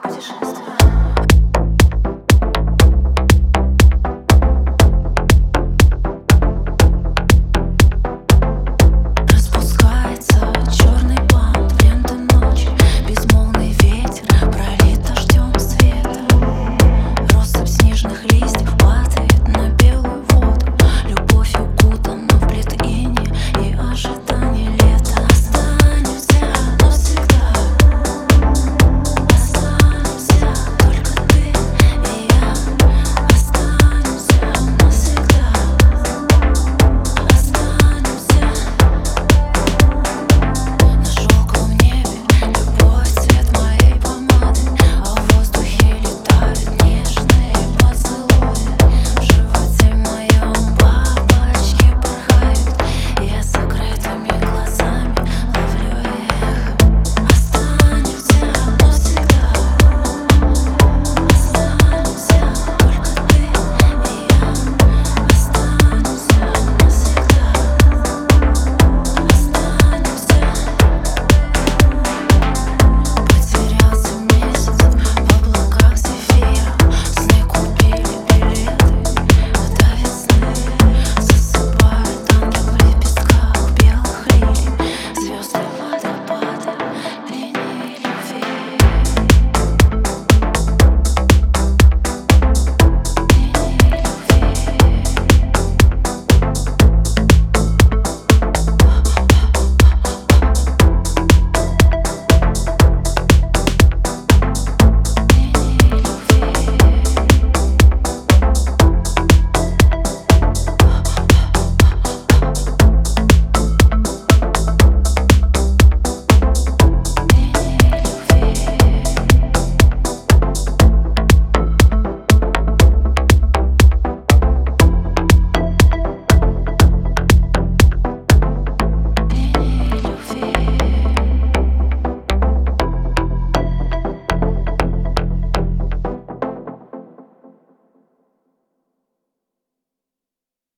путешествий.